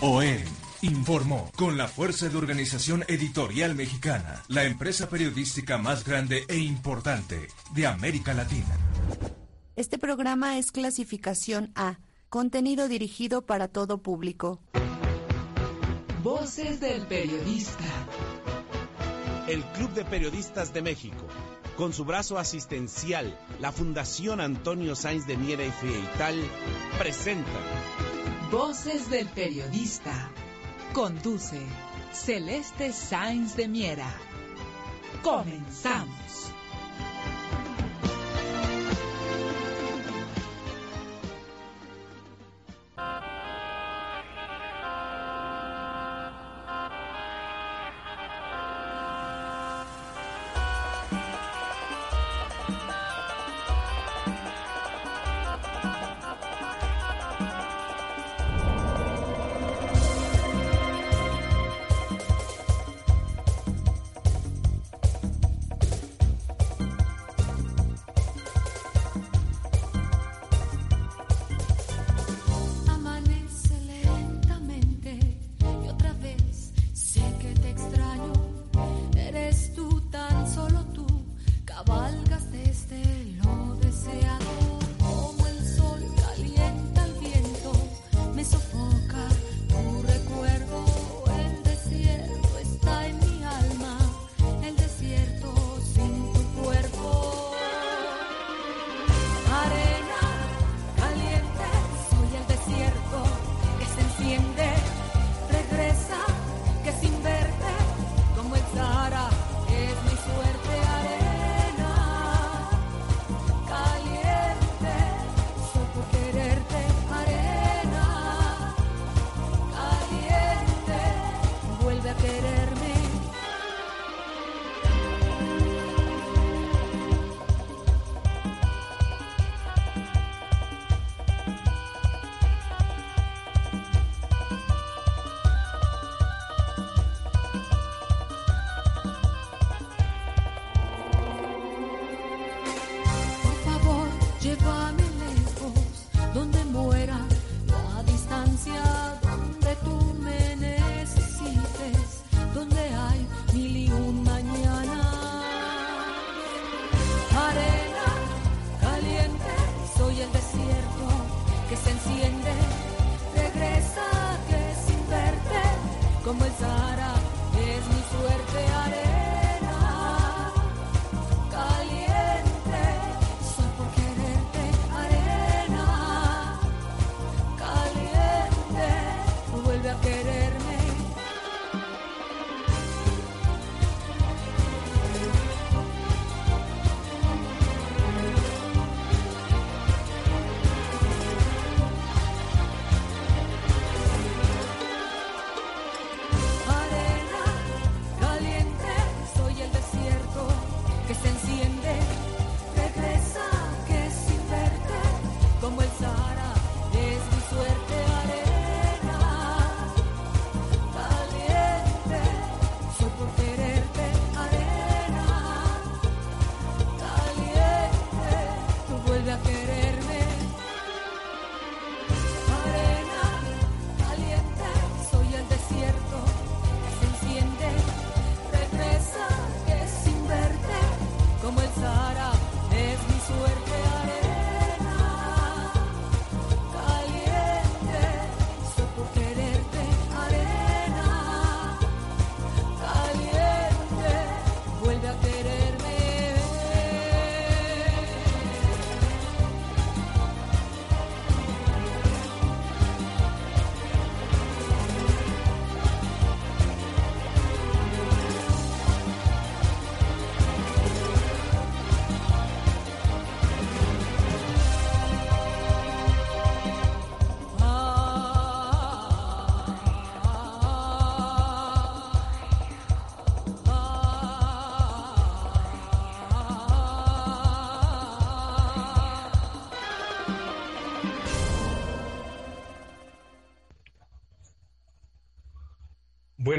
OEM informó con la fuerza de Organización Editorial Mexicana, la empresa periodística más grande e importante de América Latina. Este programa es clasificación A, contenido dirigido para todo público. Voces del periodista. El Club de Periodistas de México, con su brazo asistencial, la Fundación Antonio Sáenz de Miera y Feital, presenta Voces del periodista. Conduce Celeste Sáenz de Miera. Comenzamos.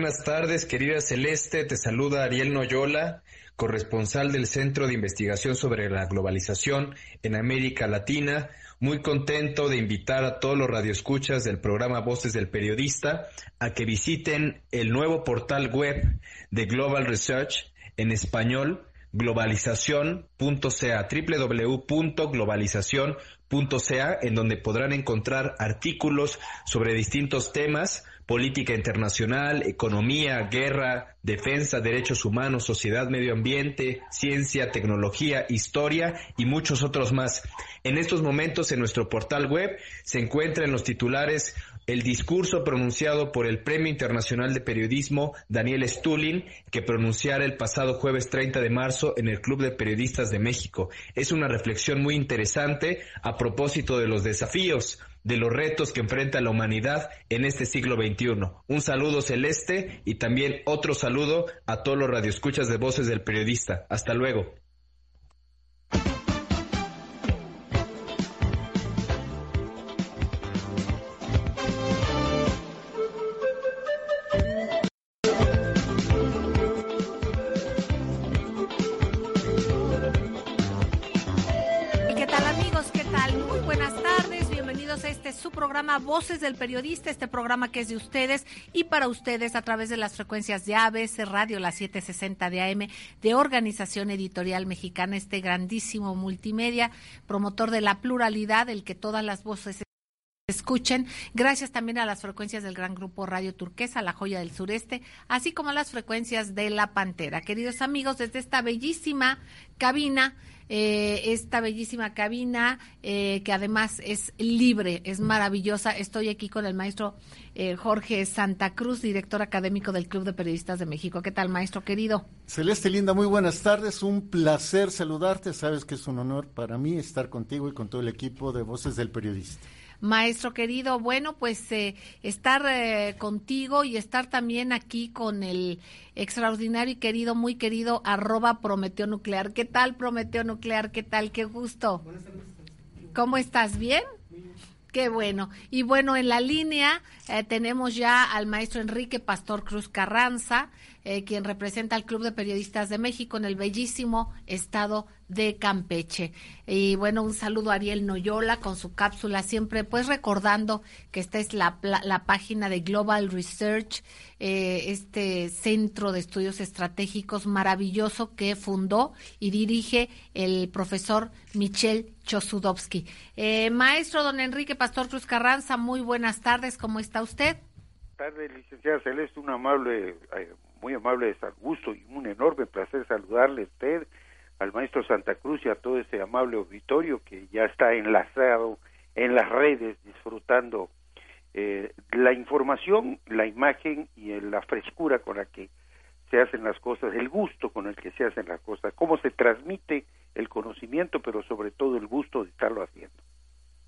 Buenas tardes, querida Celeste. Te saluda Ariel Noyola, corresponsal del Centro de Investigación sobre la Globalización en América Latina. Muy contento de invitar a todos los radioescuchas del programa Voces del Periodista a que visiten el nuevo portal web de Global Research en español globalización.ca, www.globalización.ca, en donde podrán encontrar artículos sobre distintos temas, política internacional, economía, guerra, defensa, derechos humanos, sociedad, medio ambiente, ciencia, tecnología, historia y muchos otros más. En estos momentos en nuestro portal web se encuentra en los titulares el discurso pronunciado por el Premio Internacional de Periodismo Daniel Stulin, que pronunciara el pasado jueves 30 de marzo en el Club de Periodistas de México. Es una reflexión muy interesante a propósito de los desafíos, de los retos que enfrenta la humanidad en este siglo XXI. Un saludo celeste y también otro saludo a todos los radioescuchas de Voces del Periodista. Hasta luego. Voces del Periodista, este programa que es de ustedes y para ustedes a través de las frecuencias de ABC Radio, la 760 de AM, de Organización Editorial Mexicana, este grandísimo multimedia, promotor de la pluralidad, el que todas las voces escuchen. Gracias también a las frecuencias del gran grupo Radio Turquesa, La Joya del Sureste, así como a las frecuencias de La Pantera. Queridos amigos, desde esta bellísima cabina eh, esta bellísima cabina eh, que además es libre, es maravillosa. Estoy aquí con el maestro eh, Jorge Santa Cruz, director académico del Club de Periodistas de México. ¿Qué tal, maestro querido? Celeste Linda, muy buenas tardes. Un placer saludarte. Sabes que es un honor para mí estar contigo y con todo el equipo de Voces del Periodista. Maestro querido, bueno, pues eh, estar eh, contigo y estar también aquí con el extraordinario y querido, muy querido, arroba Prometeo Nuclear. ¿Qué tal, Prometeo Nuclear? ¿Qué tal? Qué gusto. ¿Cómo estás? ¿Bien? Qué bueno. Y bueno, en la línea eh, tenemos ya al maestro Enrique Pastor Cruz Carranza, eh, quien representa al Club de Periodistas de México en el bellísimo estado de Campeche. Y bueno, un saludo a Ariel Noyola con su cápsula, siempre pues recordando que esta es la, la, página de Global Research, eh, este centro de estudios estratégicos maravilloso que fundó y dirige el profesor Michel Chosudowski. Eh, maestro don Enrique Pastor Cruz Carranza, muy buenas tardes, ¿cómo está usted? Tardes, licenciada Celeste, un amable muy amable de gusto y un enorme placer saludarle a usted, al maestro Santa Cruz y a todo ese amable auditorio que ya está enlazado en las redes disfrutando eh, la información, la imagen y la frescura con la que se hacen las cosas, el gusto con el que se hacen las cosas, cómo se transmite el conocimiento, pero sobre todo el gusto de estarlo haciendo.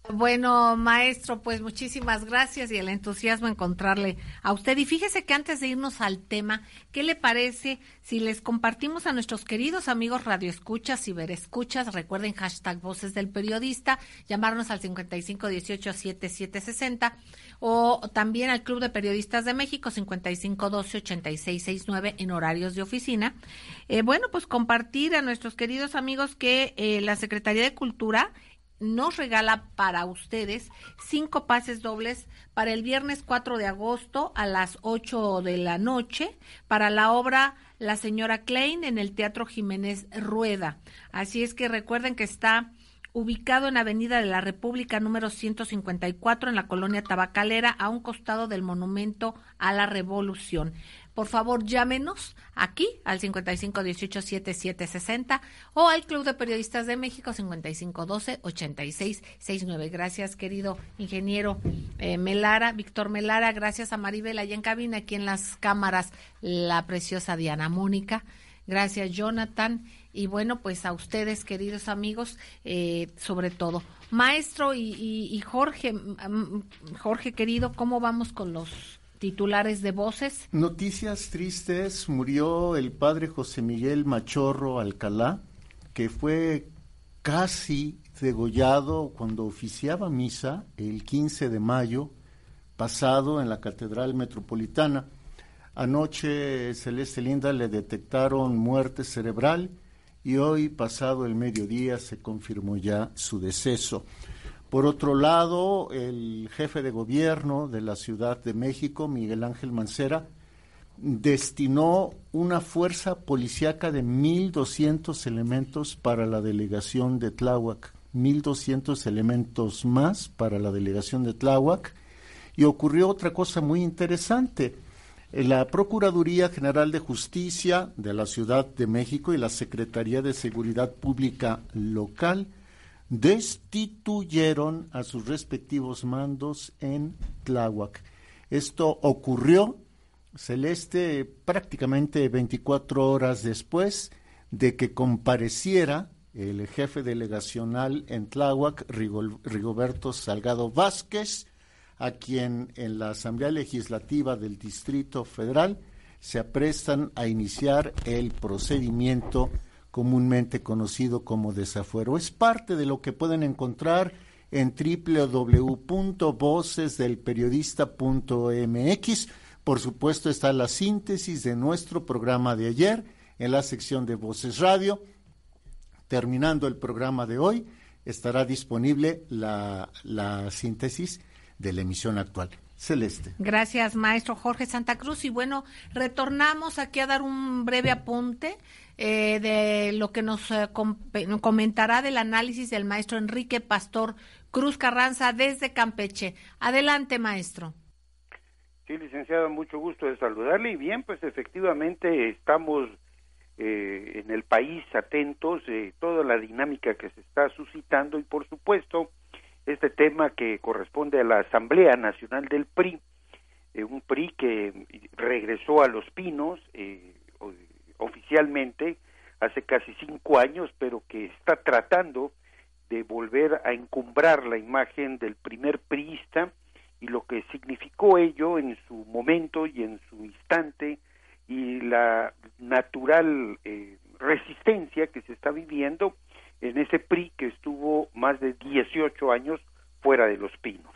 Bueno, maestro, pues muchísimas gracias y el entusiasmo encontrarle a usted. Y fíjese que antes de irnos al tema, ¿qué le parece si les compartimos a nuestros queridos amigos radioescuchas y verescuchas? Recuerden hashtag Voces del Periodista, llamarnos al 5518 7760 o también al Club de Periodistas de México 5512 8669 en horarios de oficina. Eh, bueno, pues compartir a nuestros queridos amigos que eh, la Secretaría de Cultura nos regala para ustedes cinco pases dobles para el viernes 4 de agosto a las 8 de la noche para la obra La señora Klein en el Teatro Jiménez Rueda. Así es que recuerden que está ubicado en Avenida de la República número 154 en la colonia Tabacalera a un costado del Monumento a la Revolución por favor llámenos aquí al 5518-7760 o al Club de Periodistas de México 5512-8669. Gracias, querido ingeniero eh, Melara, Víctor Melara. Gracias a Maribel allá en cabina, aquí en las cámaras, la preciosa Diana Mónica. Gracias, Jonathan. Y bueno, pues a ustedes, queridos amigos, eh, sobre todo. Maestro y, y Jorge, Jorge querido, ¿cómo vamos con los titulares de voces. Noticias tristes, murió el padre José Miguel Machorro Alcalá, que fue casi degollado cuando oficiaba misa el 15 de mayo pasado en la Catedral Metropolitana. Anoche Celeste Linda le detectaron muerte cerebral y hoy, pasado el mediodía, se confirmó ya su deceso. Por otro lado, el jefe de gobierno de la Ciudad de México, Miguel Ángel Mancera, destinó una fuerza policíaca de 1.200 elementos para la delegación de Tláhuac, 1.200 elementos más para la delegación de Tláhuac. Y ocurrió otra cosa muy interesante. La Procuraduría General de Justicia de la Ciudad de México y la Secretaría de Seguridad Pública local destituyeron a sus respectivos mandos en Tláhuac. Esto ocurrió Celeste prácticamente 24 horas después de que compareciera el jefe delegacional en Tláhuac, Rigoberto Salgado Vázquez, a quien en la Asamblea Legislativa del Distrito Federal se aprestan a iniciar el procedimiento comúnmente conocido como desafuero. Es parte de lo que pueden encontrar en www.vocesdelperiodista.mx por supuesto está la síntesis de nuestro programa de ayer en la sección de Voces Radio. Terminando el programa de hoy, estará disponible la, síntesis de la emisión actual. Celeste. Gracias, maestro Jorge Santa Cruz. Y bueno, retornamos aquí a dar un breve apunte eh, de lo que nos eh, comentará del análisis del maestro Enrique Pastor Cruz Carranza desde Campeche. Adelante, maestro. Sí, licenciado, mucho gusto de saludarle. Y bien, pues efectivamente estamos eh, en el país atentos de toda la dinámica que se está suscitando y por supuesto este tema que corresponde a la Asamblea Nacional del PRI, eh, un PRI que regresó a Los Pinos eh, oficialmente hace casi cinco años, pero que está tratando de volver a encumbrar la imagen del primer priista y lo que significó ello en su momento y en su instante y la natural eh, resistencia que se está viviendo en ese PRI que estuvo más de 18 años fuera de los pinos.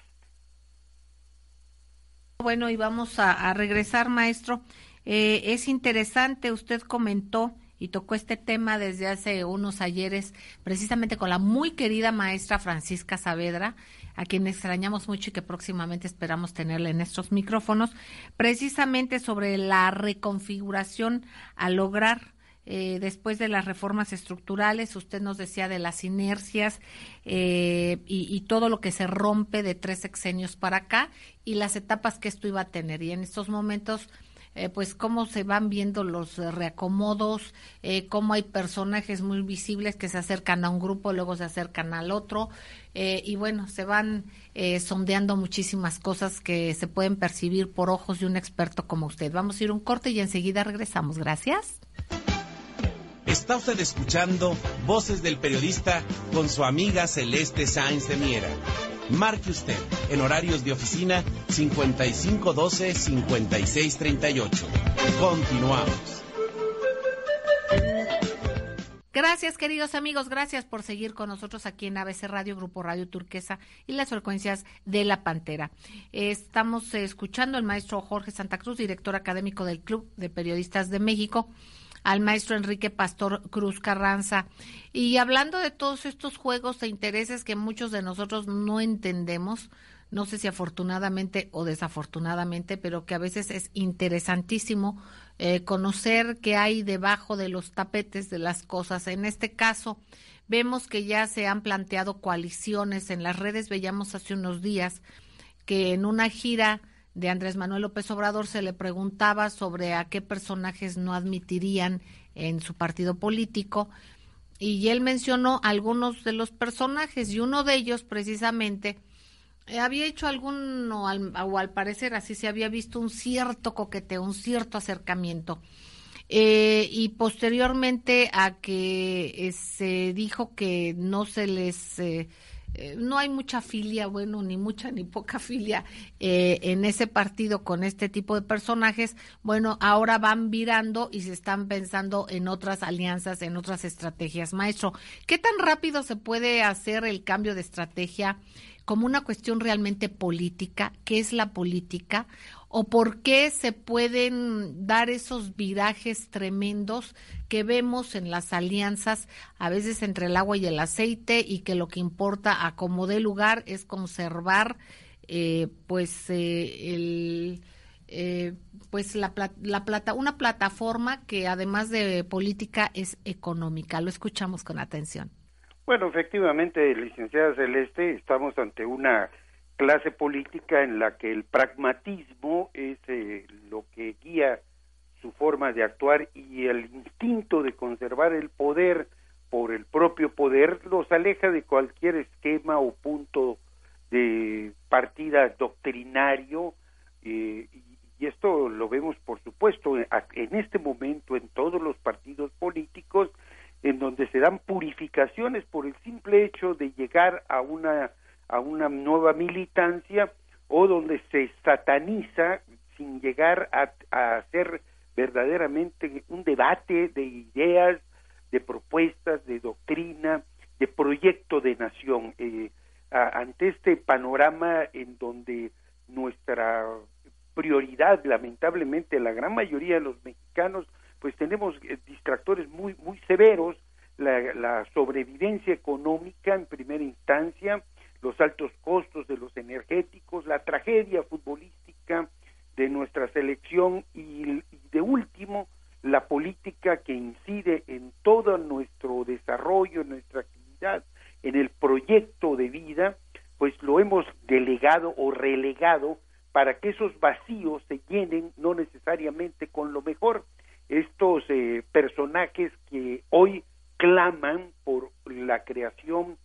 Bueno, y vamos a, regresar, maestro. Eh, es interesante, usted comentó y tocó este tema desde hace unos ayeres, precisamente con la muy querida maestra Francisca Saavedra, a quien extrañamos mucho y que próximamente esperamos tenerle en estos micrófonos, precisamente sobre la reconfiguración a lograr eh, después de las reformas estructurales, usted nos decía de las inercias eh, y, todo lo que se rompe de tres sexenios para acá y las etapas que esto iba a tener. Y en estos momentos eh, pues cómo se van viendo los reacomodos, eh, cómo hay personajes muy visibles que se acercan a un grupo, luego se acercan al otro, eh, y bueno, se van sondeando muchísimas cosas que se pueden percibir por ojos de un experto como usted. Vamos a ir un corte y enseguida regresamos. Gracias. Está usted escuchando Voces del Periodista con su amiga Celeste Sáenz de Miera. Marque usted en horarios de oficina 5512-5638. Continuamos. Gracias, queridos amigos. Gracias por seguir con nosotros aquí en ABC Radio, Grupo Radio Turquesa y las frecuencias de La Pantera. Estamos escuchando al maestro Jorge Santa Cruz, director académico del Club de Periodistas de México al maestro Enrique Pastor Cruz Carranza. Y hablando de todos estos juegos e intereses que muchos de nosotros no entendemos, no sé si afortunadamente o desafortunadamente, pero que a veces es interesantísimo eh, conocer qué hay debajo de los tapetes de las cosas. En este caso, vemos que ya se han planteado coaliciones. En las redes veíamos hace unos días que en una gira de Andrés Manuel López Obrador se le preguntaba sobre a qué personajes no admitirían en su partido político y él mencionó algunos de los personajes y uno de ellos precisamente eh, había hecho algún o al, parecer así se había visto un cierto coqueteo, un cierto acercamiento. Eh, y posteriormente a que eh, se dijo que no se les no hay mucha filia, bueno, ni mucha ni poca filia eh, en ese partido con este tipo de personajes, bueno, ahora van virando y se están pensando en otras alianzas, en otras estrategias. Maestro, ¿qué tan rápido se puede hacer el cambio de estrategia como una cuestión realmente política, qué es la política, o por qué se pueden dar esos virajes tremendos que vemos en las alianzas, a veces entre el agua y el aceite, y que lo que importa a como dé lugar es conservar eh, pues eh, el eh, pues la, la plata, una plataforma que además de política es económica. Lo escuchamos con atención. Bueno, efectivamente, licenciada Celeste, estamos ante una clase política en la que el pragmatismo es eh, lo que guía su forma de actuar y el instinto de conservar el poder por el propio poder los aleja de cualquier esquema o punto de partida doctrinario eh, y esto lo vemos por supuesto en este momento en todos los partidos políticos en donde se dan purificaciones por el simple hecho de llegar a una a una nueva militancia o donde se sataniza sin llegar a, hacer verdaderamente un debate de ideas, de propuestas, de doctrina, de proyecto de nación. Eh, ante este panorama en donde nuestra prioridad, lamentablemente, la gran mayoría de los mexicanos pues tenemos eh, distractores muy muy severos la, sobrevivencia económica en primera instancia los altos costos de los energéticos la tragedia futbolística de nuestra selección y, de último la política que incide en todo nuestro desarrollo en nuestra actividad en el proyecto de vida pues lo hemos delegado o relegado para que esos vacíos se llenen no necesariamente con lo mejor. Estos eh, personajes que hoy claman por la creación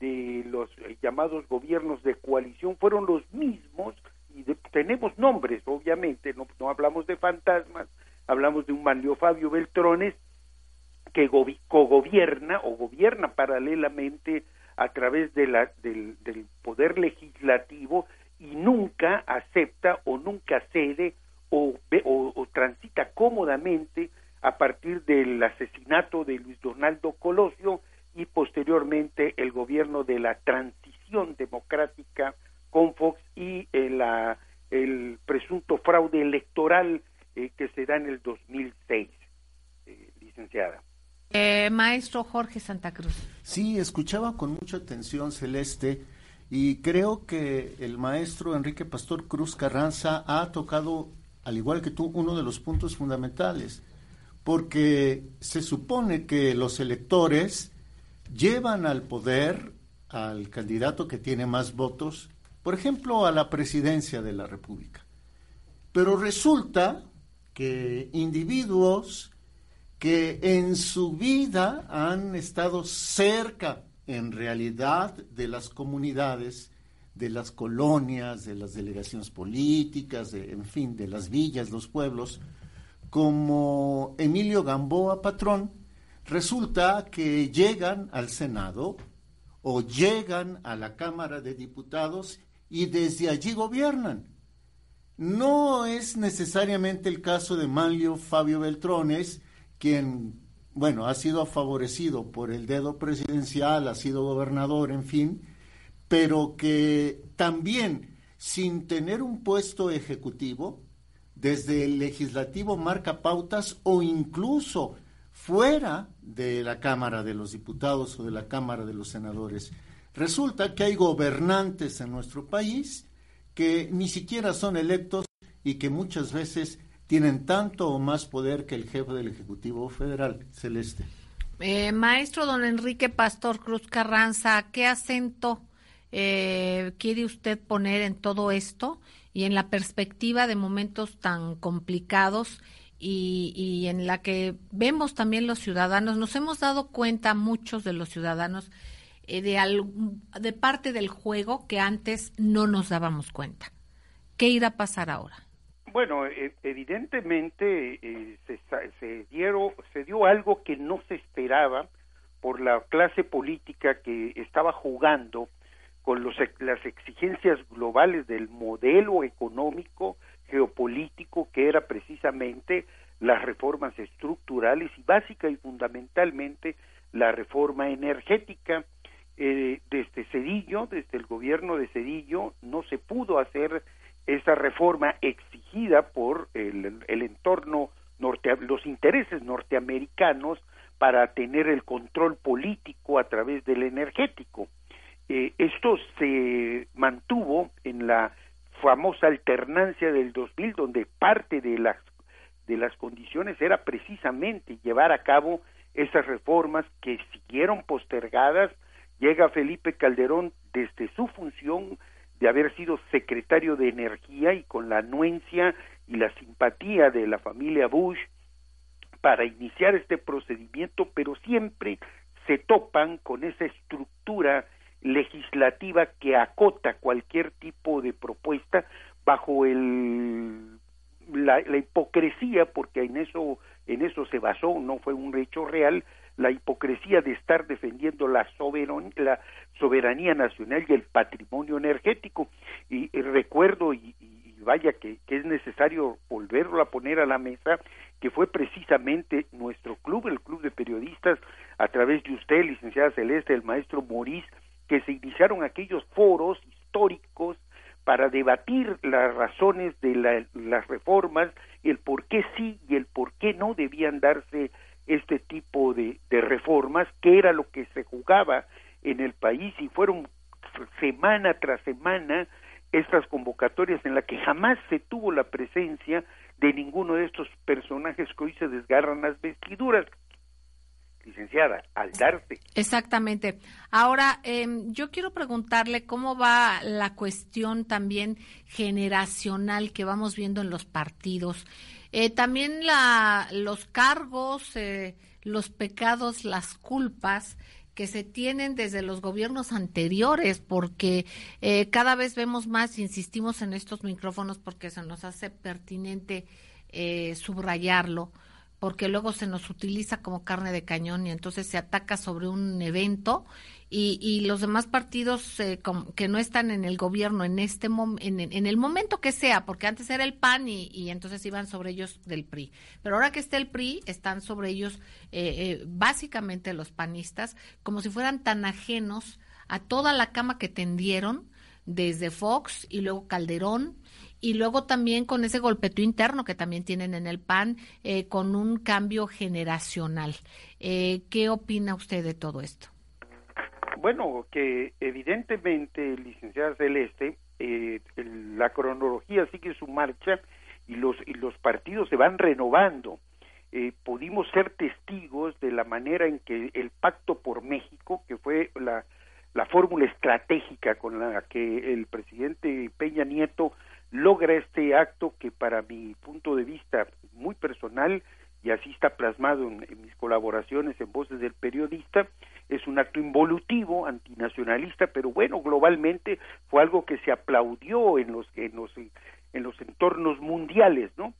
de los eh, llamados gobiernos de coalición fueron los mismos y tenemos nombres obviamente no, no, hablamos de fantasmas hablamos de un Manlio Fabio Beltrones que cogobierna o gobierna paralelamente a través de la, del, del poder legislativo y nunca acepta o nunca cede o, o, transita cómodamente a partir del asesinato de Luis Donaldo Colosio y posteriormente el gobierno de la transición democrática con Fox y el, eh, el presunto fraude electoral eh, que se da en el 2006, eh, licenciada. Jorge Santa Cruz. Sí, escuchaba con mucha atención Celeste y creo que el maestro Enrique Pastor Cruz Carranza ha tocado al igual que tú, uno de los puntos fundamentales, porque se supone que los electores llevan al poder al candidato que tiene más votos, por ejemplo, a la presidencia de la República. Pero resulta que individuos que en su vida han estado cerca, en realidad, de las comunidades, de las colonias, de las delegaciones políticas, en fin, de las villas, los pueblos, como Emilio Gamboa Patrón, resulta que llegan al Senado o llegan a la Cámara de Diputados y desde allí gobiernan. No es necesariamente el caso de Manlio Fabio Beltrones, quien, bueno, ha sido favorecido por el dedo presidencial, ha sido gobernador, en fin, pero que también sin tener un puesto ejecutivo, desde el legislativo marca pautas o incluso fuera de la Cámara de los Diputados o de la Cámara de los Senadores. Resulta que hay gobernantes en nuestro país que ni siquiera son electos y que muchas veces tienen tanto o más poder que el jefe del Ejecutivo Federal, Celeste. Eh, maestro don Enrique Pastor Cruz Carranza, ¿qué acento eh, quiere usted poner en todo esto y en la perspectiva de momentos tan complicados y, en la que vemos también los ciudadanos, nos hemos dado cuenta muchos de los ciudadanos eh, de, de parte del juego que antes no nos dábamos cuenta. ¿Qué irá a pasar ahora? Bueno, e, evidentemente eh, se, se, dieron, se dio algo que no se esperaba por la clase política que estaba jugando con los, las exigencias globales del modelo económico, geopolítico, que era precisamente las reformas estructurales y básica y fundamentalmente la reforma energética. Eh, desde Cedillo, desde el gobierno de medio no se pudo hacer esa reforma exigida por el, el entorno los intereses norteamericanos para tener el control político a través del energético. Eh, esto se mantuvo en la famosa alternancia del 2000, donde parte de las de las condiciones era precisamente llevar a cabo esas reformas que siguieron postergadas. Llega Felipe Calderón desde su función de haber sido secretario de Energía y con la anuencia y la simpatía de la familia Bush para iniciar este procedimiento, pero siempre se topan con esa estructura legislativa que acota cualquier tipo de propuesta bajo el la, la, hipocresía porque en eso en eso se basó no fue un hecho real la hipocresía de estar defendiendo la, la soberanía nacional y el patrimonio energético. Y, y recuerdo y, y vaya que, que, es necesario volverlo a poner a la mesa que fue precisamente nuestro club el club de periodistas a través de usted licenciada Celeste el maestro Morís que se iniciaron aquellos foros históricos para debatir las razones de la, las reformas, el por qué sí y el por qué no debían darse este tipo de, de reformas, que era lo que se jugaba en el país y fueron semana tras semana estas convocatorias en las que jamás se tuvo la presencia de ninguno de estos personajes que hoy se desgarran las vestiduras licenciada, al darse. Exactamente. Ahora, eh, yo quiero preguntarle cómo va la cuestión también generacional que vamos viendo en los partidos. Eh, también la, los cargos, eh, los pecados, las culpas que se tienen desde los gobiernos anteriores, porque eh, cada vez vemos más, insistimos en estos micrófonos porque se nos hace pertinente subrayarlo porque luego se nos utiliza como carne de cañón y entonces se ataca sobre un evento y, y los demás partidos eh, que no están en el gobierno en este en, el momento que sea, porque antes era el PAN y, y, entonces iban sobre ellos del PRI, pero ahora que está el PRI están sobre ellos eh, eh, básicamente los panistas como si fueran tan ajenos a toda la cama que tendieron desde Fox y luego Calderón y luego también con ese golpeto interno que también tienen en el PAN, eh, con un cambio generacional. Eh, ¿Qué opina usted de todo esto? Bueno, que evidentemente, licenciada Celeste, eh, la cronología sigue su marcha y los, y los partidos se van renovando. Eh, pudimos ser testigos de la manera en que el Pacto por México, que fue la, la fórmula estratégica con la que el presidente Peña Nieto logra este acto que para mi punto de vista muy personal y así está plasmado en, mis colaboraciones en Voces del Periodista, es un acto involutivo, antinacionalista, pero bueno, globalmente fue algo que se aplaudió en los, en los, en los entornos mundiales, ¿no?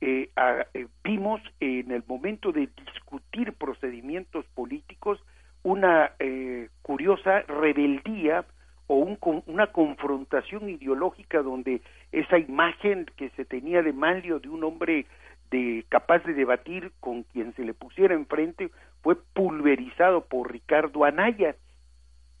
Eh, eh, vimos en el momento de discutir procedimientos políticos una eh, curiosa rebeldía o un, una confrontación ideológica donde esa imagen que se tenía de Manlio de un hombre de capaz de debatir con quien se le pusiera enfrente fue pulverizado por Ricardo Anaya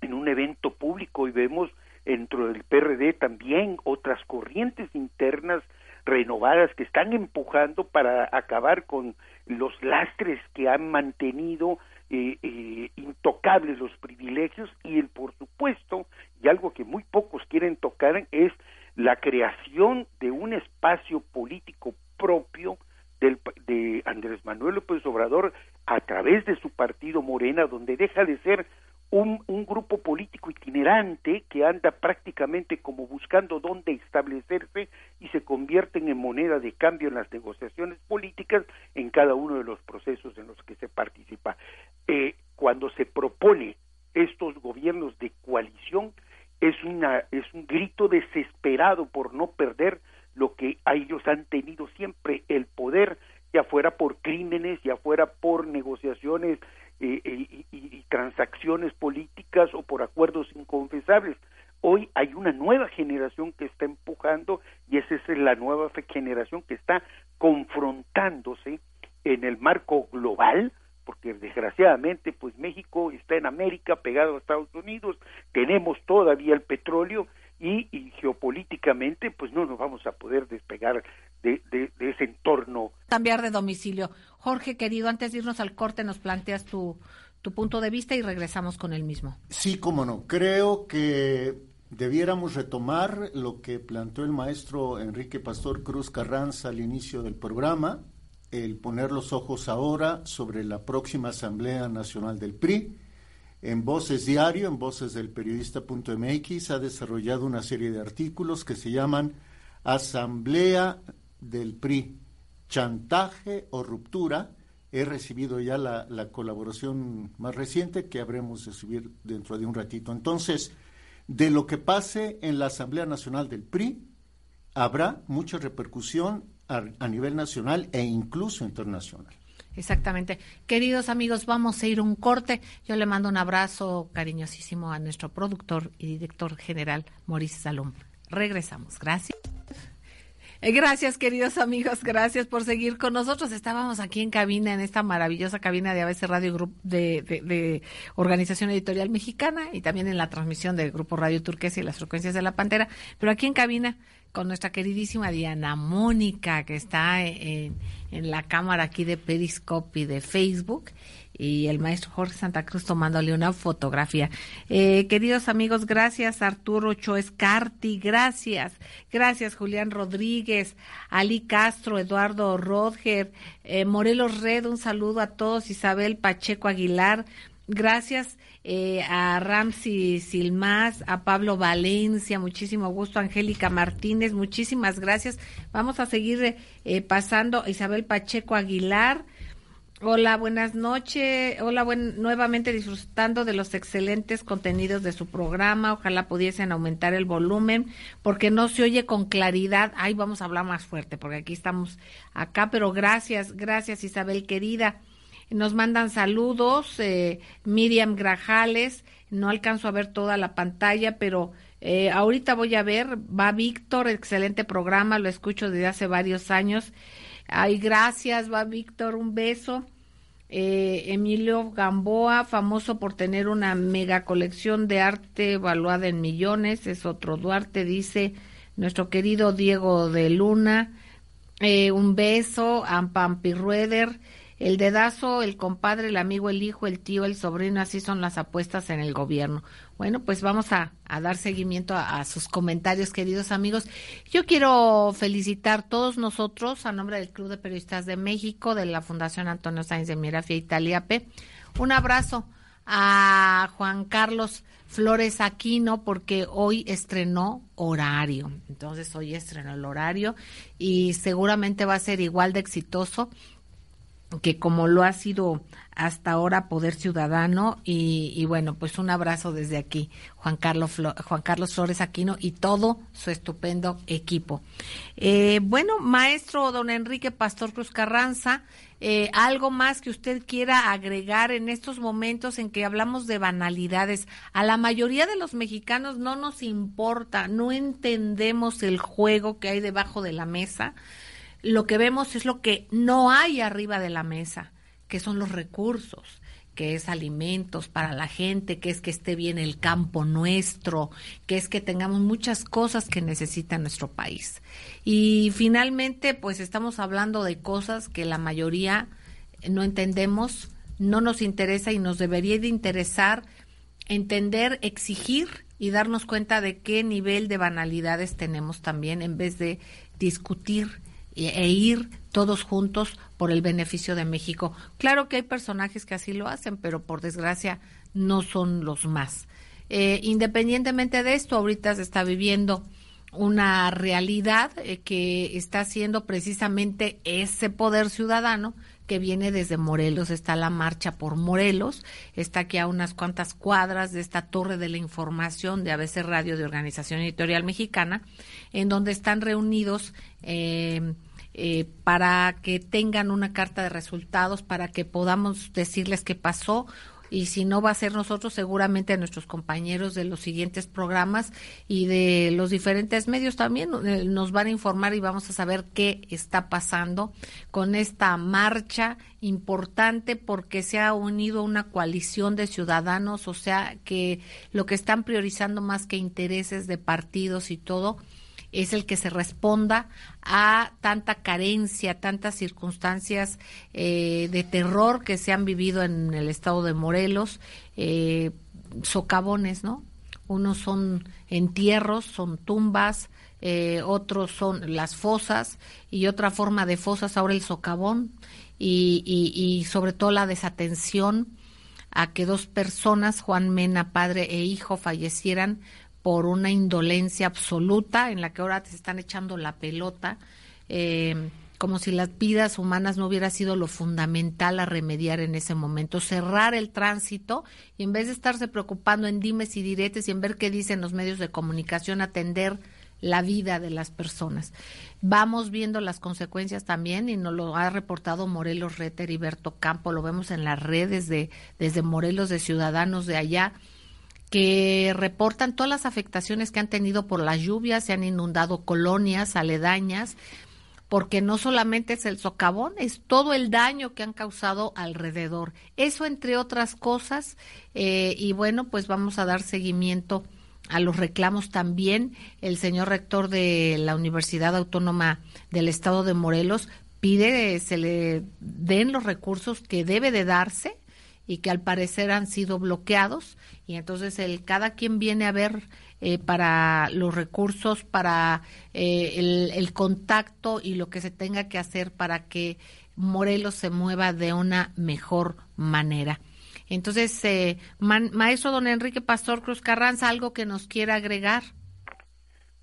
en un evento público y vemos dentro del PRD también otras corrientes internas renovadas que están empujando para acabar con los lastres que han mantenido eh, eh, intocables los privilegios y el por supuesto y algo que muy pocos quieren tocar es la creación de un espacio político propio del, de Andrés Manuel López Obrador a través de su partido Morena, donde deja de ser un, grupo político itinerante que anda prácticamente como buscando dónde establecerse y se convierten en moneda de cambio en las negociaciones políticas en cada uno de los procesos en los que se participa. Eh, cuando se propone estos gobiernos de coalición, es, una, es un grito desesperado por no perder lo que a ellos han tenido siempre, el poder, ya fuera por crímenes, ya fuera por negociaciones eh, eh, y, y, transacciones políticas o por acuerdos inconfesables. Hoy hay una nueva generación que está empujando y esa es la nueva generación que está confrontándose en el marco global porque desgraciadamente pues México está en América pegado a Estados Unidos, tenemos todavía el petróleo y, geopolíticamente pues no nos vamos a poder despegar de, de, ese entorno. Cambiar de domicilio. Jorge, querido, antes de irnos al corte nos planteas tu, tu punto de vista y regresamos con el mismo. Sí, cómo no. Creo que debiéramos retomar lo que planteó el maestro Enrique Pastor Cruz Carranza al inicio del programa, el poner los ojos ahora sobre la próxima Asamblea Nacional del PRI. En Voces Diario, en Voces del Periodista.mx, ha desarrollado una serie de artículos que se llaman Asamblea del PRI, chantaje o ruptura. He recibido ya la, la colaboración más reciente que habremos de subir dentro de un ratito. Entonces, de lo que pase en la Asamblea Nacional del PRI, habrá mucha repercusión a, nivel nacional e incluso internacional. Exactamente. Queridos amigos, vamos a ir un corte. Yo le mando un abrazo cariñosísimo a nuestro productor y director general, Maurice Salom. Regresamos. Gracias. Eh, gracias, queridos amigos, gracias por seguir con nosotros. Estábamos aquí en cabina, en esta maravillosa cabina de ABC Radio Group de, de, Organización Editorial Mexicana y también en la transmisión del Grupo Radio Turquesa y las frecuencias de la Pantera, pero aquí en cabina con nuestra queridísima Diana Mónica, que está en, en la cámara aquí de Periscope y de Facebook y el maestro Jorge Santa Cruz tomándole una fotografía. Eh, queridos amigos, gracias. Arturo Choescarti, gracias, gracias Julián Rodríguez, Ali Castro, Eduardo Rodger, eh, Morelos Red, un saludo a todos, Isabel Pacheco Aguilar, gracias. Eh, a Ramsi Silmás, a Pablo Valencia, muchísimo gusto, Angélica Martínez, muchísimas gracias. Vamos a seguir pasando, Isabel Pacheco Aguilar, Hola, buenas noches. Hola, buen, nuevamente disfrutando de los excelentes contenidos de su programa. Ojalá pudiesen aumentar el volumen porque no se oye con claridad. Ay, vamos a hablar más fuerte porque aquí estamos acá, pero gracias, gracias Isabel querida. Nos mandan saludos, eh, Miriam Grajales. No alcanzo a ver toda la pantalla, pero eh, ahorita voy a ver. Va Víctor, excelente programa, lo escucho desde hace varios años. Ay, gracias, va Víctor, un beso. Eh, Emilio Gamboa, famoso por tener una mega colección de arte evaluada en millones, es otro Duarte, dice nuestro querido Diego de Luna. Eh, un beso a Rueder. El dedazo, el compadre, el amigo, el hijo, el tío, el sobrino, así son las apuestas en el gobierno. Bueno, pues vamos a, dar seguimiento a, sus comentarios, queridos amigos. Yo quiero felicitar todos nosotros, a nombre del Club de Periodistas de México, de la Fundación Antonio Sáenz de Mirafia Italiape. Un abrazo a Juan Carlos Flores Aquino, porque hoy estrenó horario. Entonces, hoy estrenó el horario y seguramente va a ser igual de exitoso que como lo ha sido hasta ahora Poder Ciudadano y, bueno, pues un abrazo desde aquí, Juan Carlos, Juan Carlos Flores Aquino y todo su estupendo equipo. Eh, bueno, maestro don Enrique Pastor Cruz Carranza, eh, algo más que usted quiera agregar en estos momentos en que hablamos de banalidades. A la mayoría de los mexicanos no nos importa, no entendemos el juego que hay debajo de la mesa lo que vemos es lo que no hay arriba de la mesa, que son los recursos, que es alimentos para la gente, que es que esté bien el campo nuestro, que es que tengamos muchas cosas que necesita nuestro país. Y finalmente, pues estamos hablando de cosas que la mayoría no entendemos, no nos interesa y nos debería de interesar entender, exigir y darnos cuenta de qué nivel de banalidades tenemos también en vez de discutir e ir todos juntos por el beneficio de México. Claro que hay personajes que así lo hacen, pero por desgracia no son los más. Eh, independientemente de esto, ahorita se está viviendo una realidad eh, que está siendo precisamente ese poder ciudadano que viene desde Morelos. Está la marcha por Morelos, está aquí a unas cuantas cuadras de esta torre de la información de ABC Radio de Organización Editorial Mexicana, en donde están reunidos eh, eh, para que tengan una carta de resultados, para que podamos decirles qué pasó. y si no va a ser nosotros, seguramente nuestros compañeros de los siguientes programas y de los diferentes medios también eh, nos van a informar y vamos a saber qué está pasando con esta marcha importante porque se ha unido una coalición de ciudadanos, o sea que lo que están priorizando más que intereses de partidos y todo es el que se responda a tanta carencia, tantas circunstancias eh, de terror que se han vivido en el estado de Morelos, eh, socavones, ¿no? Unos son entierros, son tumbas, eh, otros son las fosas y otra forma de fosas ahora el socavón y, y sobre todo la desatención a que dos personas, Juan Mena, padre e hijo, fallecieran por una indolencia absoluta en la que ahora te están echando la pelota, eh, como si las vidas humanas no hubiera sido lo fundamental a remediar en ese momento, cerrar el tránsito y en vez de estarse preocupando en dimes y diretes y en ver qué dicen los medios de comunicación, atender la vida de las personas. Vamos viendo las consecuencias también y nos lo ha reportado Morelos Reter y Berto Campo, lo vemos en las redes de desde Morelos de Ciudadanos de allá que reportan todas las afectaciones que han tenido por las lluvias, se han inundado colonias aledañas, porque no solamente es el socavón, es todo el daño que han causado alrededor. Eso entre otras cosas, eh, y bueno, pues vamos a dar seguimiento a los reclamos también. El señor rector de la Universidad Autónoma del Estado de Morelos pide se le den los recursos que debe de darse y que al parecer han sido bloqueados y entonces el cada quien viene a ver eh, para los recursos para eh, el, contacto y lo que se tenga que hacer para que Morelos se mueva de una mejor manera. Entonces, eh, maestro don Enrique Pastor Cruz Carranza, algo que nos quiera agregar.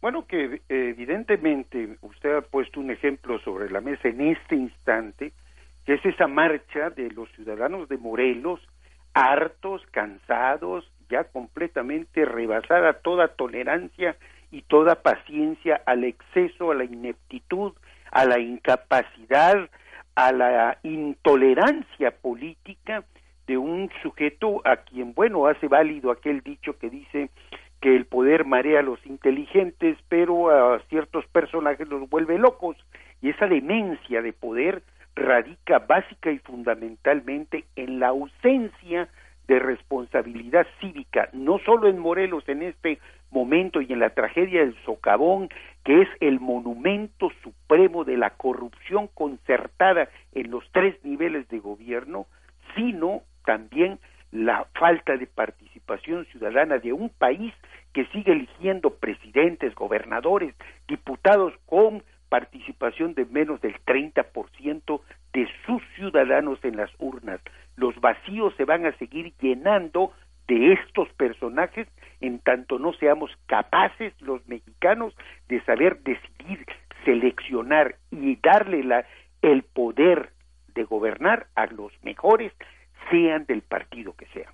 Bueno, que evidentemente usted ha puesto un ejemplo sobre la mesa en este instante que es esa marcha de los ciudadanos de Morelos, hartos, cansados, ya completamente rebasada toda tolerancia y toda paciencia al exceso, a la ineptitud, a la incapacidad, a la intolerancia política de un sujeto a quien, bueno, hace válido aquel dicho que dice que el poder marea a los inteligentes, pero a ciertos personajes los vuelve locos, y esa demencia de poder radica básica y fundamentalmente en la ausencia de responsabilidad cívica, no solo en Morelos en este momento y en la tragedia del socavón, que es el monumento supremo de la corrupción concertada en los tres niveles de gobierno, sino también la falta de participación ciudadana de un país que sigue eligiendo presidentes, gobernadores, diputados con participación de menos del 30% de sus ciudadanos en las urnas. Los vacíos se van a seguir llenando de estos personajes en tanto no seamos capaces los mexicanos de saber decidir, seleccionar y darle la, el poder de gobernar a los mejores, sean del partido que sean.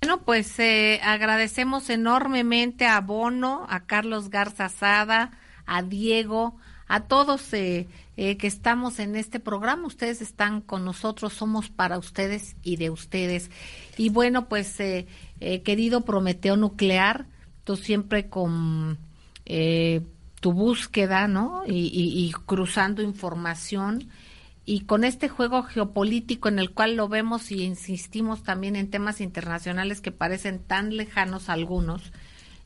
Bueno, pues eh, agradecemos enormemente a Bono, a Carlos Garza Sada, a Diego, a todos eh, eh, que estamos en este programa. Ustedes están con nosotros, somos para ustedes y de ustedes. Y bueno, pues eh, querido Prometeo Nuclear, tú siempre con tu búsqueda, ¿no? Y, y, cruzando información y con este juego geopolítico en el cual lo vemos y insistimos también en temas internacionales que parecen tan lejanos algunos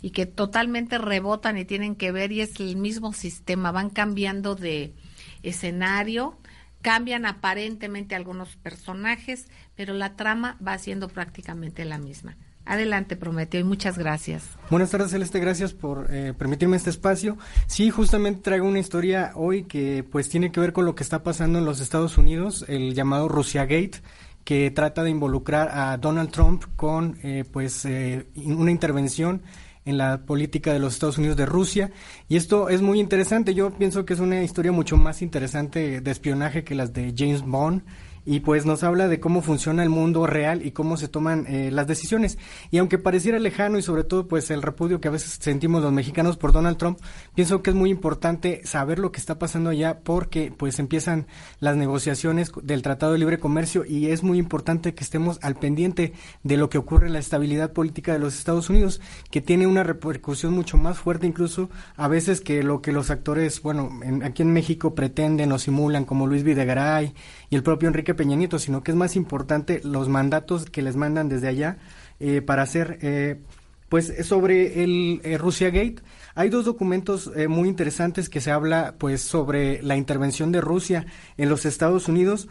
y que totalmente rebotan y tienen que ver y es el mismo sistema, van cambiando de escenario, cambian aparentemente algunos personajes, pero la trama va siendo prácticamente la misma. Adelante, Prometeo, y muchas gracias. Buenas tardes, Celeste, gracias por eh, permitirme este espacio. Sí, justamente traigo una historia hoy que pues tiene que ver con lo que está pasando en los Estados Unidos, el llamado Russia Gate, que trata de involucrar a Donald Trump con eh, pues eh, una intervención en la política de los Estados Unidos de Rusia. Y esto es muy interesante. Yo pienso que es una historia mucho más interesante de espionaje que las de James Bond. Y pues nos habla de cómo funciona el mundo real y cómo se toman eh, las decisiones. Y aunque pareciera lejano y sobre todo pues el repudio que a veces sentimos los mexicanos por Donald Trump, pienso que es muy importante saber lo que está pasando allá porque pues empiezan las negociaciones del Tratado de Libre Comercio y es muy importante que estemos al pendiente de lo que ocurre en la estabilidad política de los Estados Unidos, que tiene una repercusión mucho más fuerte incluso a veces que lo que los actores, bueno, aquí en México pretenden o simulan como Luis Videgaray y el propio Enrique Peña Nieto, sino que es más importante los mandatos que les mandan desde allá eh, para hacer, eh, pues sobre el eh, Rusia Gate. Hay dos documentos muy interesantes que se habla, pues, sobre la intervención de Rusia en los Estados Unidos.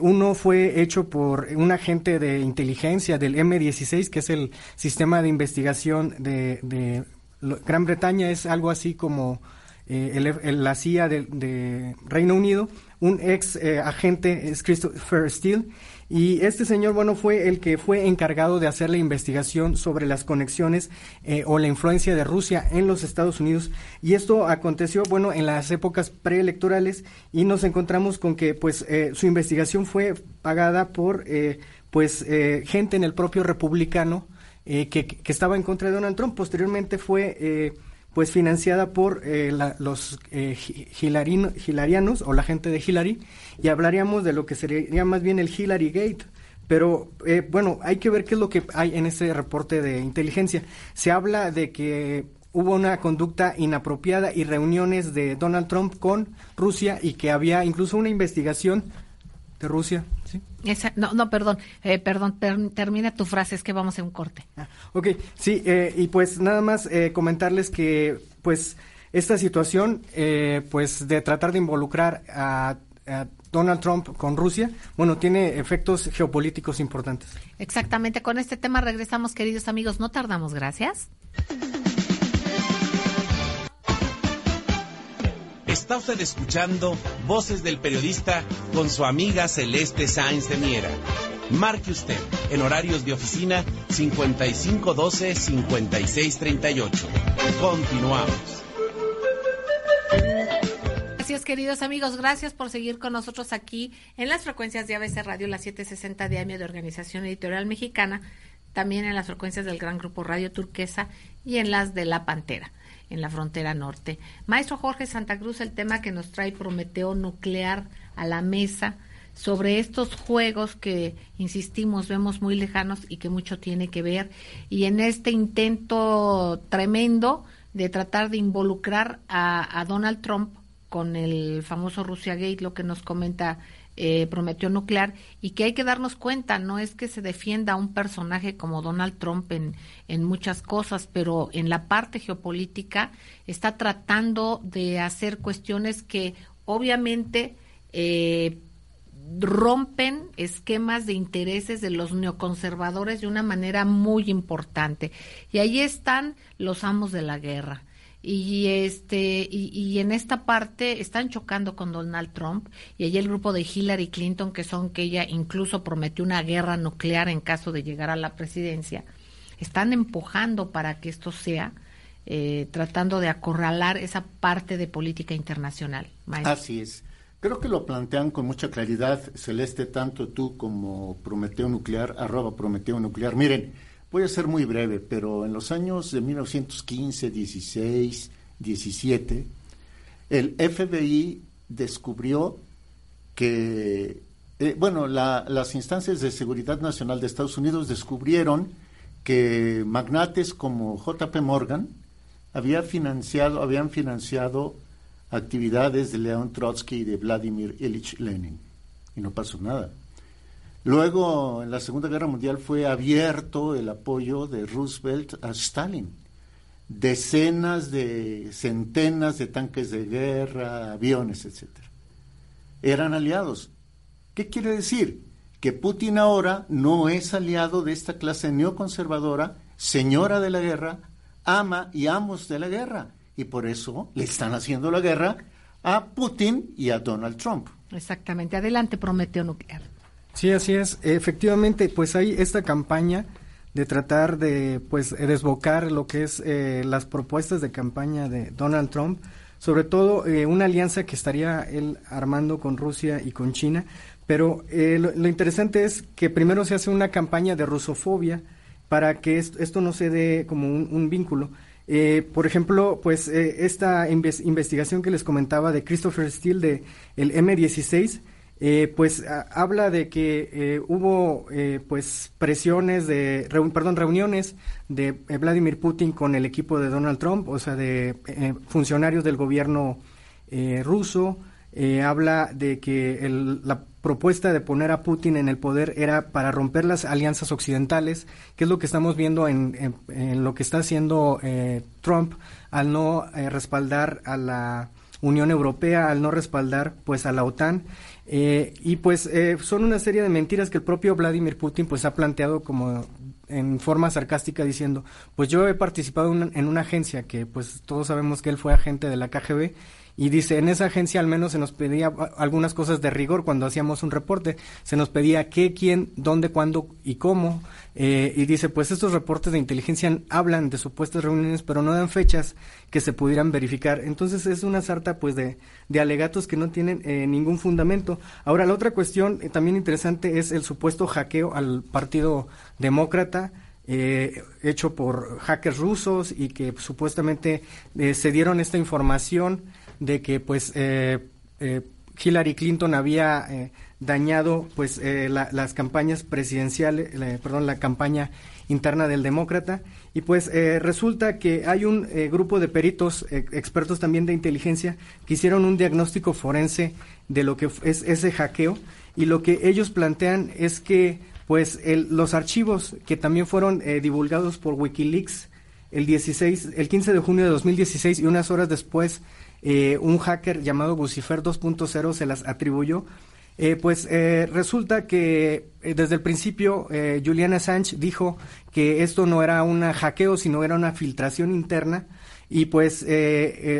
uno fue hecho por un agente de inteligencia del M16, que es el sistema de investigación de, Gran Bretaña, es algo así como la CIA de Reino Unido un ex eh, agente es Christopher Steele y este señor, bueno, fue el que fue encargado de hacer la investigación sobre las conexiones eh, o la influencia de Rusia en los Estados Unidos. Y esto aconteció, bueno, en las épocas preelectorales y nos encontramos con que, pues, eh, su investigación fue pagada por, pues, gente en el propio republicano que, que, estaba en contra de Donald Trump. Posteriormente fue pues financiada por eh, los eh, hilarianos o la gente de Hillary y hablaríamos de lo que sería más bien el Hillary Gate. Pero eh, bueno, hay que ver qué es lo que hay en este reporte de inteligencia. Se habla de que hubo una conducta inapropiada y reuniones de Donald Trump con Rusia y que había incluso una investigación de Rusia, ¿sí? No, no, perdón, eh, perdón, termina tu frase, es que vamos a un corte. Ah, ok, sí, eh, y pues nada más eh, comentarles que, pues, esta situación, pues, de tratar de involucrar a, a Donald Trump con Rusia, bueno, tiene efectos geopolíticos importantes. Exactamente, con este tema regresamos, queridos amigos, no tardamos, gracias. Está usted escuchando Voces del Periodista con su amiga Celeste Sáenz de Miera. Marque usted en horarios de oficina 5512-5638. Continuamos. Gracias, queridos amigos. Gracias por seguir con nosotros aquí en las frecuencias de ABC Radio, la 760 de AM de Organización Editorial Mexicana, también en las frecuencias del Gran Grupo Radio Turquesa y en las de La Pantera en la frontera norte. Maestro Jorge Santa Cruz, el tema que nos trae Prometeo nuclear a la mesa sobre estos juegos que, insistimos, vemos muy lejanos y que mucho tiene que ver. Y en este intento tremendo de tratar de involucrar a, a Donald Trump con el famoso Russia Gate, lo que nos comenta eh, prometió nuclear y que hay que darnos cuenta, no es que se defienda a un personaje como Donald Trump en, en muchas cosas, pero en la parte geopolítica está tratando de hacer cuestiones que obviamente eh, rompen esquemas de intereses de los neoconservadores de una manera muy importante. Y ahí están los amos de la guerra y este y, en esta parte están chocando con Donald Trump y allí el grupo de Hillary Clinton que son que ella incluso prometió una guerra nuclear en caso de llegar a la presidencia están empujando para que esto sea eh, tratando de acorralar esa parte de política internacional. Así es. Creo que lo plantean con mucha claridad, Celeste, tanto tú como Prometeo Nuclear, arroba Prometeo Nuclear. Miren, Voy a ser muy breve, pero en los años de 1915, 16, 17, el FBI descubrió que, eh, bueno, las instancias de seguridad nacional de Estados Unidos descubrieron que magnates como JP Morgan había financiado, habían financiado actividades de León Trotsky y de Vladimir Ilich Lenin. Y no pasó nada. Luego, en la Segunda Guerra Mundial fue abierto el apoyo de Roosevelt a Stalin. Decenas de, centenas de tanques de guerra, aviones, etc. Eran aliados. ¿Qué quiere decir? Que Putin ahora no es aliado de esta clase neoconservadora, señora de la guerra, ama y amos de la guerra. Y por eso le están haciendo la guerra a Putin y a Donald Trump. Exactamente. Adelante, Prometeo Nuclear. Sí, así es. Efectivamente, pues hay esta campaña de tratar de pues desbocar lo que es eh, las propuestas de campaña de Donald Trump, sobre todo eh, una alianza que estaría él armando con Rusia y con China Pero eh, lo, interesante es que primero se hace una campaña de rusofobia para que esto, no se dé como un, vínculo. Eh, por ejemplo, pues eh, esta investigación que les comentaba de Christopher Steele de el M16, pues habla de que hubo pues presiones de, perdón, reuniones de Vladimir Putin con el equipo de Donald Trump, o sea, de funcionarios del gobierno ruso. habla de que el, la propuesta de poner a Putin en el poder era para romper las alianzas occidentales, que es lo que estamos viendo en, lo que está haciendo eh, Trump al no eh, respaldar a la Unión Europea, al no respaldar pues a la OTAN. Eh, y pues son una serie de mentiras que el propio Vladimir Putin pues ha planteado como en forma sarcástica diciendo, pues yo he participado en una agencia que pues todos sabemos que él fue agente de la KGB y dice, en esa agencia al menos se nos pedía algunas cosas de rigor cuando hacíamos un reporte. Se nos pedía qué, quién, dónde, cuándo y cómo. Eh, y dice, pues estos reportes de inteligencia hablan de supuestas reuniones, pero no dan fechas que se pudieran verificar. Entonces es una sarta pues de, de alegatos que no tienen eh, ningún fundamento. Ahora, la otra cuestión eh, también interesante es el supuesto hackeo al Partido Demócrata. hecho por hackers rusos y que supuestamente se dieron esta información de que pues eh, eh, Hillary Clinton había eh, dañado pues las campañas presidenciales, perdón, la campaña interna del demócrata. Y pues resulta que hay un grupo de peritos expertos también de inteligencia que hicieron un diagnóstico forense de lo que es ese hackeo. Y lo que ellos plantean es que pues los archivos que también fueron divulgados por WikiLeaks el 16 el 15 de junio de 2016 y unas horas después eh, un hacker llamado Lucifer 2.0 se las atribuyó. Eh, pues eh, resulta que desde el principio Julian Assange dijo que esto no era un hackeo, sino era una filtración interna y pues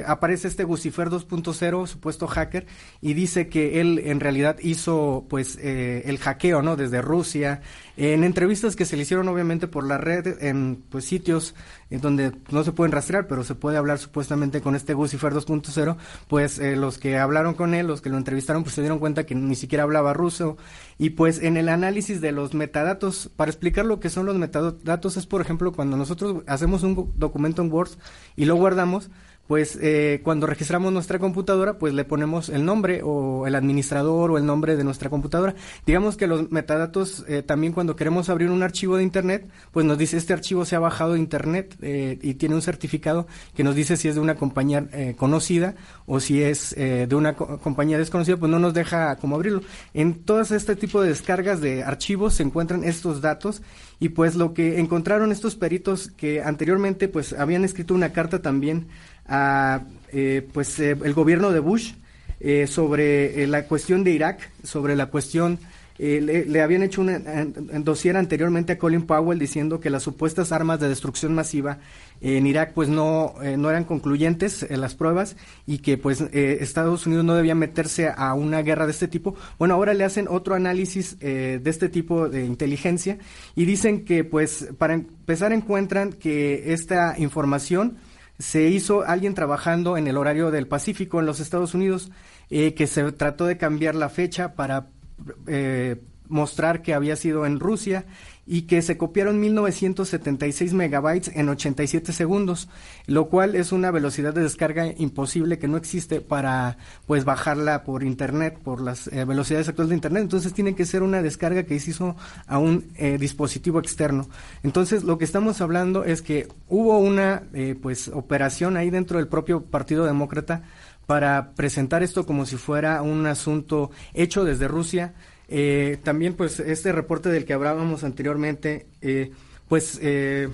aparece este Gucifer 2.0, supuesto hacker, y dice que él en realidad hizo pues el hackeo, ¿no? Desde Rusia, en entrevistas que se le hicieron obviamente por la red, en pues sitios en donde no se pueden rastrear, pero se puede hablar supuestamente con este Gucifer 2.0, pues los que hablaron con él, los que lo entrevistaron, pues se dieron cuenta que ni siquiera hablaba ruso, y pues en el análisis de los metadatos, para explicar lo que son los metadatos es por ejemplo cuando nosotros hacemos un documento en Word y lo guardamos, pues eh, cuando registramos nuestra computadora, pues le ponemos el nombre o el administrador o el nombre de nuestra computadora. Digamos que los metadatos eh, también cuando queremos abrir un archivo de Internet, pues nos dice este archivo se ha bajado de Internet eh, y tiene un certificado que nos dice si es de una compañía conocida o si es de una compañía desconocida, pues no nos deja como abrirlo. En todas este tipo de descargas de archivos se encuentran estos datos y pues lo que encontraron estos peritos que anteriormente pues habían escrito una carta también a eh, pues eh, el gobierno de Bush eh, sobre la cuestión de Irak, sobre la cuestión le, habían hecho un, dossier anteriormente a Colin Powell diciendo que las supuestas armas de destrucción masiva en Irak pues no, no eran concluyentes en las pruebas y que pues Estados Unidos no debía meterse a una guerra de este tipo. Bueno, ahora le hacen otro análisis de este tipo de inteligencia y dicen que pues para empezar encuentran que esta información se hizo alguien trabajando en el horario del Pacífico en los Estados Unidos, eh, que se trató de cambiar la fecha para eh, mostrar que había sido en Rusia y que se copiaron 1976 megabytes en 87 segundos, lo cual es una velocidad de descarga imposible que no existe para pues bajarla por internet, por las eh, velocidades actuales de internet. Entonces tiene que ser una descarga que se hizo a un eh, dispositivo externo. Entonces lo que estamos hablando es que hubo una eh, pues operación ahí dentro del propio Partido Demócrata para presentar esto como si fuera un asunto hecho desde Rusia eh, también, pues, este reporte del que hablábamos anteriormente, eh, pues, eh,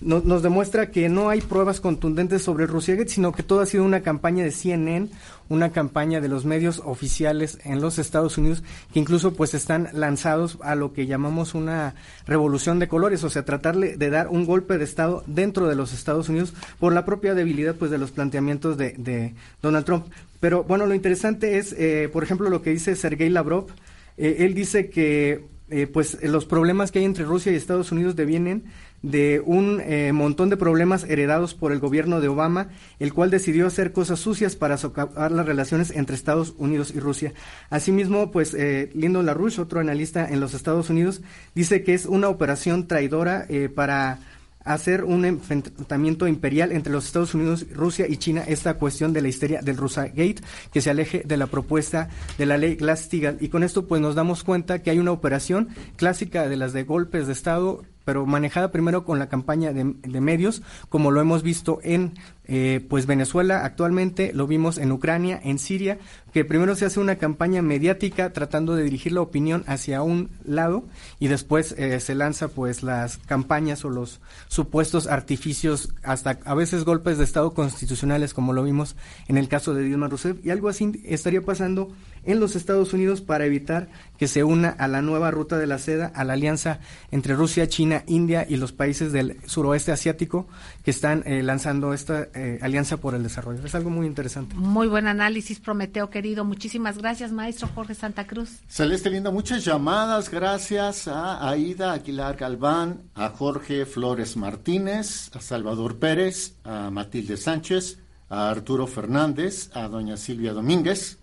nos demuestra que no hay pruebas contundentes sobre Rusiagate, sino que todo ha sido una campaña de CNN, una campaña de los medios oficiales en los Estados Unidos, que incluso pues están lanzados a lo que llamamos una revolución de colores, o sea, tratarle de dar un golpe de Estado dentro de los Estados Unidos por la propia debilidad pues de los planteamientos de, Donald Trump. Pero bueno, lo interesante es, por ejemplo, lo que dice Sergei Lavrov, eh, él dice que eh, pues los problemas que hay entre Rusia y Estados Unidos devienen de un eh, montón de problemas heredados por el gobierno de Obama, el cual decidió hacer cosas sucias para socavar las relaciones entre Estados Unidos y Rusia. Asimismo, pues eh, Lyndon LaRouche, otro analista en los Estados Unidos, dice que es una operación traidora eh, para hacer un enfrentamiento imperial entre los Estados Unidos, Rusia y China esta cuestión de la histeria del Russagate, que se aleje de la propuesta de la ley Glass-Steagall. Y con esto pues nos damos cuenta que hay una operación clásica de las de golpes de Estado pero manejada primero con la campaña de, medios, como lo hemos visto en eh, pues Venezuela actualmente, lo vimos en Ucrania, en Siria, que primero se hace una campaña mediática tratando de dirigir la opinión hacia un lado y después eh, se lanza pues las campañas o los supuestos artificios, hasta a veces golpes de Estado constitucionales, como lo vimos en el caso de Dilma Rousseff, y algo así estaría pasando en los Estados Unidos para evitar que se una a la nueva ruta de la seda, a la alianza entre Rusia, China, India y los países del suroeste asiático que están eh, lanzando esta eh, alianza por el desarrollo. Es algo muy interesante. Muy buen análisis, Prometeo querido. Muchísimas gracias, maestro Jorge Santa Cruz. Celeste Linda, muchas llamadas. Gracias a Aida Aguilar Galván, a Jorge Flores Martínez, a Salvador Pérez, a Matilde Sánchez, a Arturo Fernández, a doña Silvia Domínguez.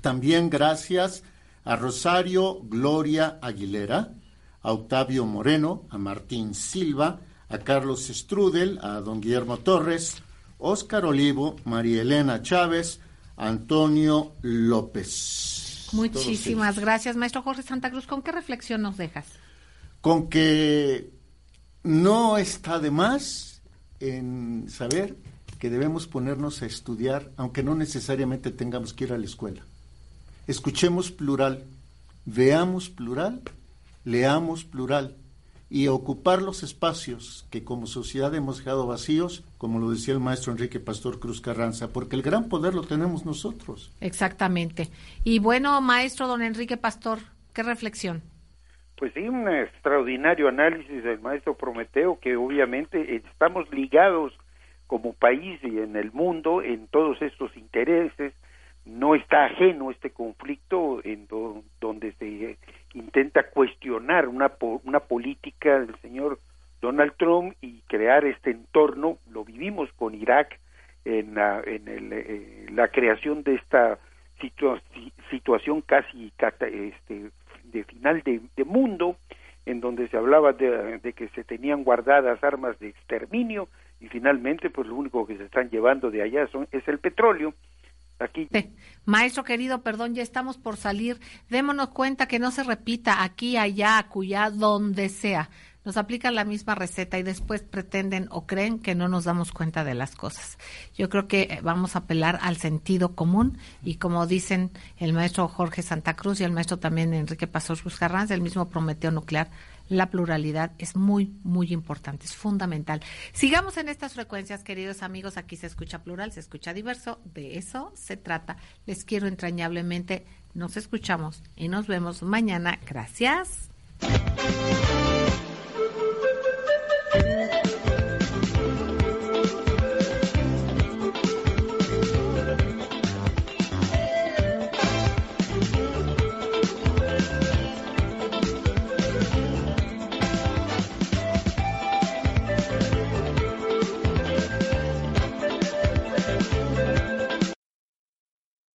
También gracias a Rosario Gloria Aguilera, a Octavio Moreno, a Martín Silva, a Carlos Strudel, a don Guillermo Torres, Óscar Olivo, María Elena Chávez, Antonio López. Muchísimas gracias, maestro Jorge Santa Cruz. ¿Con qué reflexión nos dejas? Con que no está de más en saber que debemos ponernos a estudiar, aunque no necesariamente tengamos que ir a la escuela escuchemos plural, veamos plural, leamos plural y ocupar los espacios que como sociedad hemos dejado vacíos, como lo decía el maestro Enrique Pastor Cruz Carranza, porque el gran poder lo tenemos nosotros. Exactamente. Y bueno, maestro don Enrique Pastor, ¿qué reflexión? Pues sí, un extraordinario análisis del maestro Prometeo, que obviamente estamos ligados como país y en el mundo en todos estos intereses, no está ajeno este conflicto en donde se intenta cuestionar una, una política del señor Donald Trump y crear este entorno. Lo vivimos con Irak en la, en el, eh, la creación de esta situación casi este, de final de, mundo, en donde se hablaba de, de, que se tenían guardadas armas de exterminio y finalmente pues lo único que se están llevando de allá son, es el petróleo Maestro querido, perdón, ya estamos por salir. Démonos cuenta que no se repita aquí, allá, acullá, donde sea. Nos aplican la misma receta y después pretenden o creen que no nos damos cuenta de las cosas. Yo creo que eh, vamos a apelar al sentido común y como dicen el maestro Jorge Santa Cruz y el maestro también Enrique Pastor Carranza, el mismo Prometeo Nuclear, la pluralidad es muy, muy importante, es fundamental. Sigamos en estas frecuencias, queridos amigos. Aquí se escucha plural, se escucha diverso. De eso se trata. Les quiero entrañablemente. Nos escuchamos y nos vemos mañana. Gracias.